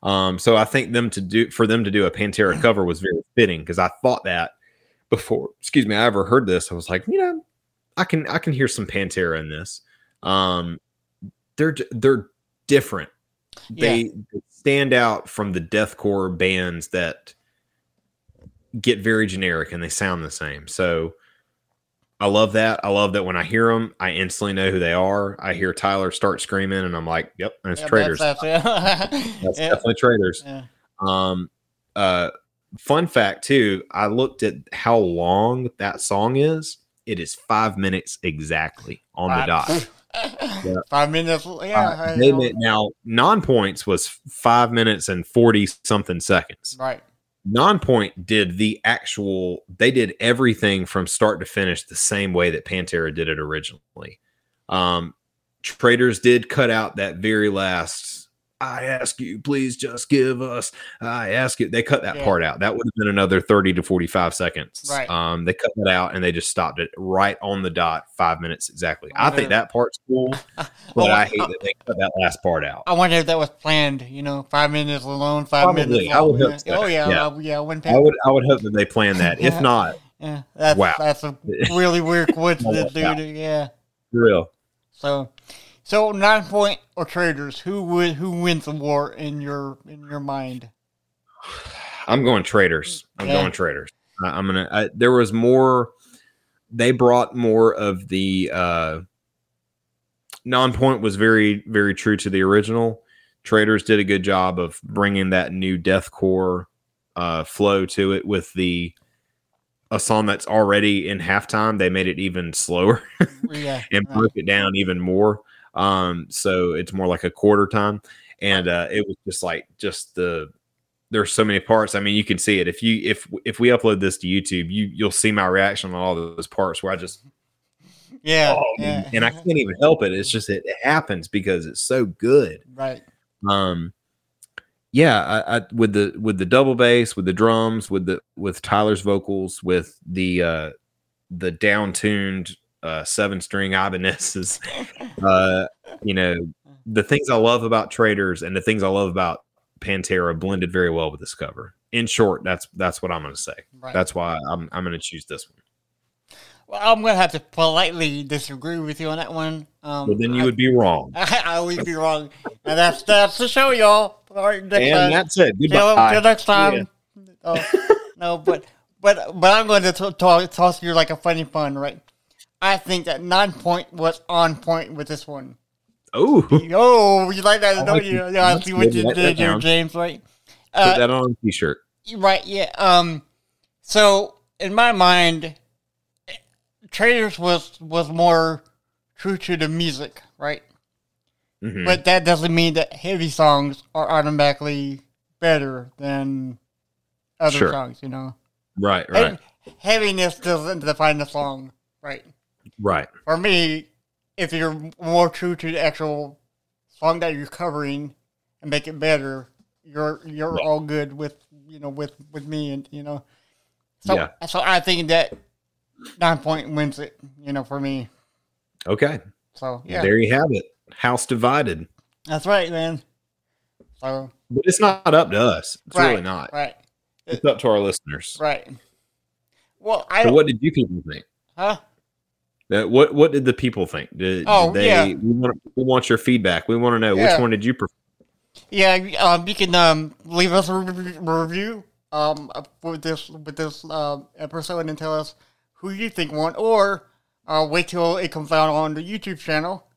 um so i think them to do for them to do a pantera cover was very fitting because i thought that before excuse me i ever heard this i was like you know i can i can hear some pantera in this um they're they're different they, they stand out from the deathcore bands that get very generic and they sound the same so I love that. I love that when I hear them, I instantly know who they are. I hear Tyler start screaming, and I'm like, "Yep, it's
Yeah,
traitors.
That's, that's,
That's
yeah.
definitely traitors."
yeah.
Um, uh, fun fact too, I looked at how long that song is. It is five minutes exactly on the dot. Yeah.
Five minutes. Yeah.
Uh, they made- now Nonpoint's was five minutes and forty something seconds.
right.
Nonpoint did the actual. They did everything from start to finish the same way that Pantera did it originally. Um, Traitors did cut out that very last. I ask you, please just give us. I ask you. They cut that
Yeah.
part out. That would have been another thirty to forty-five seconds.
Right.
Um, they cut that out and they just stopped it right on the dot, five minutes exactly. I think that part's cool, but
Well,
I hate that they cut that last part out.
I wonder if that was planned. You know, five minutes alone, five
Probably.
minutes.
I would hope so.
Oh yeah,
Yeah.
uh, yeah. When
I would, I would hope that they plan that. If not,
yeah, that's
Wow.
that's a really weird coincidence, dude. Yeah.
for real.
So, so nine point or traitors, who would who wins the war in your in your mind?
I'm going traitors. I'm
Yeah.
going traitors. I, I'm gonna. I, there was more. They brought more of the uh, Nonpoint was very very true to the original. Traitors did a good job of bringing that new deathcore uh, flow to it with the a song that's already in halftime. They made it even slower
Yeah.
and
right.
broke it down even more. Um, so it's more like a quarter time, and uh, it was just like just the there's so many parts. I mean, you can see it if you if if we upload this to YouTube, you you'll see my reaction on all those parts where I just
Yeah.
oh,
yeah.
and I can't even help it. It's just it, it happens because it's so good.
right.
Um, yeah, I, I with the with the double bass, with the drums, with the with Tyler's vocals, with the uh the down tuned uh seven string Ibanez's, uh, you know, the things I love about Traitors and the things I love about Pantera blended very well with this cover. In short, that's that's what I'm going to say.
Right.
That's why I'm I'm going to choose this one.
Well, I'm gonna have to politely disagree with you on that one. Um,
But then you
I,
would be wrong.
I, I always be wrong, and that's that's the show, y'all. All right, next
And
time.
that's it. Goodbye.
till next time.
Yeah.
Oh, no, but but but I'm going to t- talk toss you like a funny pun, right? I think that nine point was on point with this one.
Oh, put
Oh, you like that,
I
don't
like
you? Yeah, I see what you did here,
down.
James. Right? Uh,
that on a t-shirt.
right? Yeah. Um. So in my mind, Traitors was was more true to the music, right?
Mhm.
But that doesn't mean that heavy songs are automatically better than other
Sure.
songs. You know,
right, right,
Heav- heaviness doesn't define the song, right?
Right.
For me, if you're more true to the actual song that you're covering and make it better, you're you're
Yeah.
all good with you know with with me and you know. So
Yeah.
so I think that nine point wins it. You know, for me.
Okay.
So yeah,
There you have it. House divided.
that's right, man. So
But it's not up to us. It's
right,
really not.
right,
It's up to our listeners.
right. Well, I
So what did you people think?
huh?
That what what did the people think? Did,
Oh,
they
yeah.
we want we want your feedback. We want to know
Yeah.
which one did you prefer?
Yeah, um, you can um, leave us a re- review um, with this with this uh, episode and tell us who you think won, or uh, wait till it comes out on the YouTube channel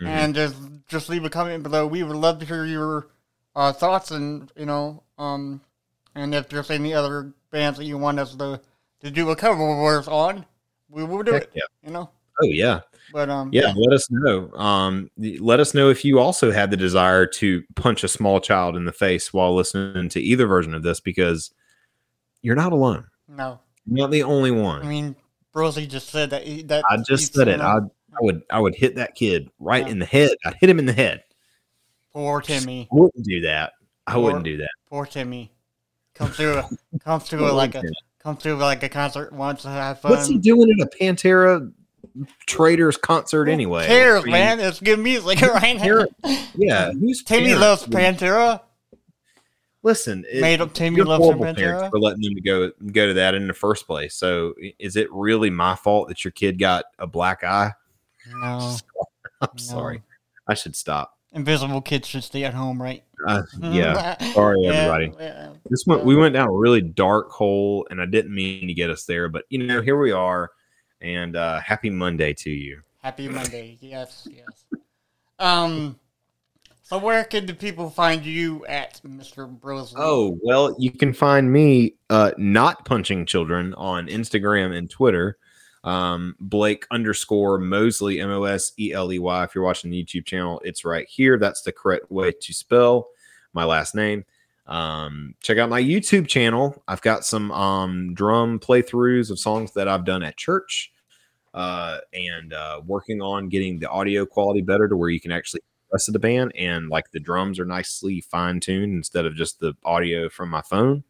Mhm.
and just just leave a comment below. We would love to hear your uh, thoughts and you know um, and if there's any other bands that you want us to to do a cover wars on, we will do
Heck
it.
yeah.
You know,
Oh yeah.
but um,
Yeah, let us know. Um, let us know if you also had the desire to punch a small child in the face while listening to either version of this, because you're not alone.
no,
You're not the only one.
I mean, Rosie just said that. he- that
I just said it. I I would I would hit that kid right
Yeah.
in the head. I'd hit him in the head.
Poor Timmy.
I wouldn't do that. I
Or-
wouldn't do that.
Poor Timmy. Comes through. comes a, like a comes to like a concert once to have fun.
What's he doing at a Pantera Traitors concert anyway?
Cares,
I mean,
man? It's good music right now.
Yeah, who's
Timmy
parents
loves Pantera.
Listen, it,
Made up Timmy loves some
horrible parents
Pantera.
for letting them to go go to that in the first place. So, is it really my fault that your kid got a black eye?
No,
I'm
No.
sorry. I should stop.
invisible kids should stay at home, right?
Uh, yeah, sorry
Yeah,
everybody.
yeah.
This went we went down a really dark hole, and I didn't mean to get us there, but you know, here we are. And uh, happy Monday to you.
Happy Monday. Yes, yes. Um. So where can the people find you at, Mister Brosley?
Oh, well, you can find me uh, not punching children on Instagram and Twitter. Um, Blake underscore Mosley, M O S E L E Y. If you're watching the YouTube channel, it's right here. That's the correct way to spell my last name. Um, check out my YouTube channel. I've got some um, drum playthroughs of songs that I've done at church uh, and uh, working on getting the audio quality better to where you can actually rest of the band and like the drums are nicely fine tuned instead of just the audio from my phone.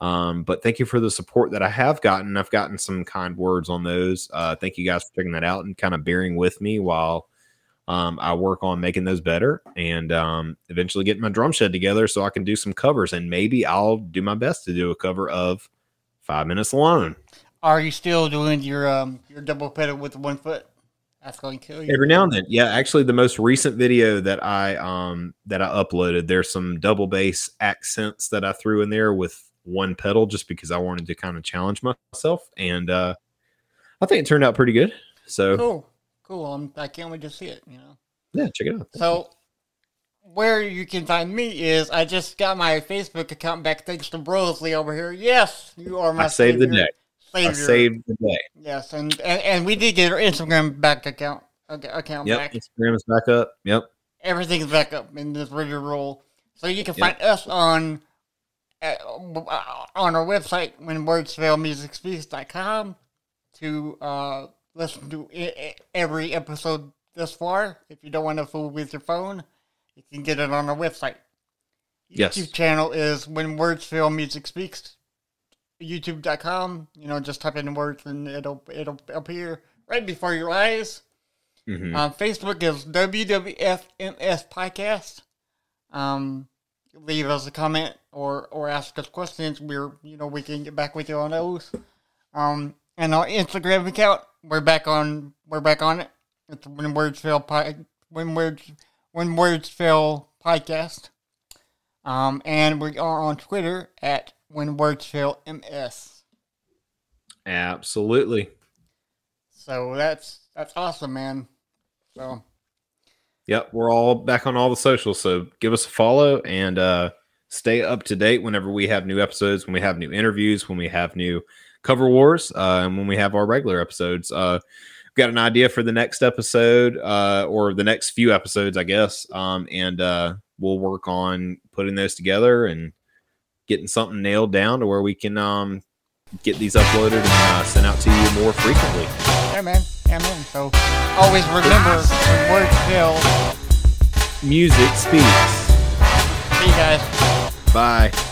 Um, but thank you for the support that I have gotten. I've gotten some kind words on those. Uh, thank you guys for checking that out and kind of bearing with me while um, I work on making those better and um, eventually getting my drum shed together so I can do some covers. And maybe I'll do my best to do a cover of Five Minutes Alone.
Are you still doing your um your double pedal with one foot? That's going to kill you.
Every now and then, yeah. Actually, the most recent video that I um that I uploaded, there's some double bass accents that I threw in there with one pedal, just because I wanted to kind of challenge myself, and uh I think it turned out pretty good. So
Cool, cool. I'm, I can't wait to see it. You know.
yeah, check it out.
So, where you can find me is I just got my Facebook account back thanks to Brosley over here. Yes, you are my
I saved the day.
Savior.
saved the day.
Yes, and, and and we did get our Instagram back account ac- account
Yep,
back.
Instagram is back up. Yep.
Everything's back up in this regular roll. So you can
Yep.
find us on uh, on our website when words fail musicspeaks.com to uh, listen to every episode thus far. If you don't want to fool with your phone, you can get it on our website.
Yes.
YouTube channel is when words fail music speaks. YouTube.com. You know, just type in words and it'll it'll appear right before your eyes.
Mhm.
Um, Facebook is WWFMS Podcast. Um, leave us a comment or or ask us questions. We're you know we can get back with you on those. Um, and our Instagram account, we're back on we're back on it. It's when words fail when words when words fail podcast. Um, and we are on Twitter at when words fail ms.
Absolutely.
So that's that's awesome, man. So
Yep, we're all back on all the socials, so give us a follow and uh, stay up to date whenever we have new episodes, when we have new interviews, when we have new cover wars, uh, and when we have our regular episodes. Uh, got an idea for the next episode uh, or the next few episodes, I guess, um, and uh, we'll work on putting those together and getting something nailed down to where we can um, get these uploaded and uh, sent out to you more frequently.
yeah, man, yeah, man. So always remember when words fail.
Music speaks.
See you guys.
Bye.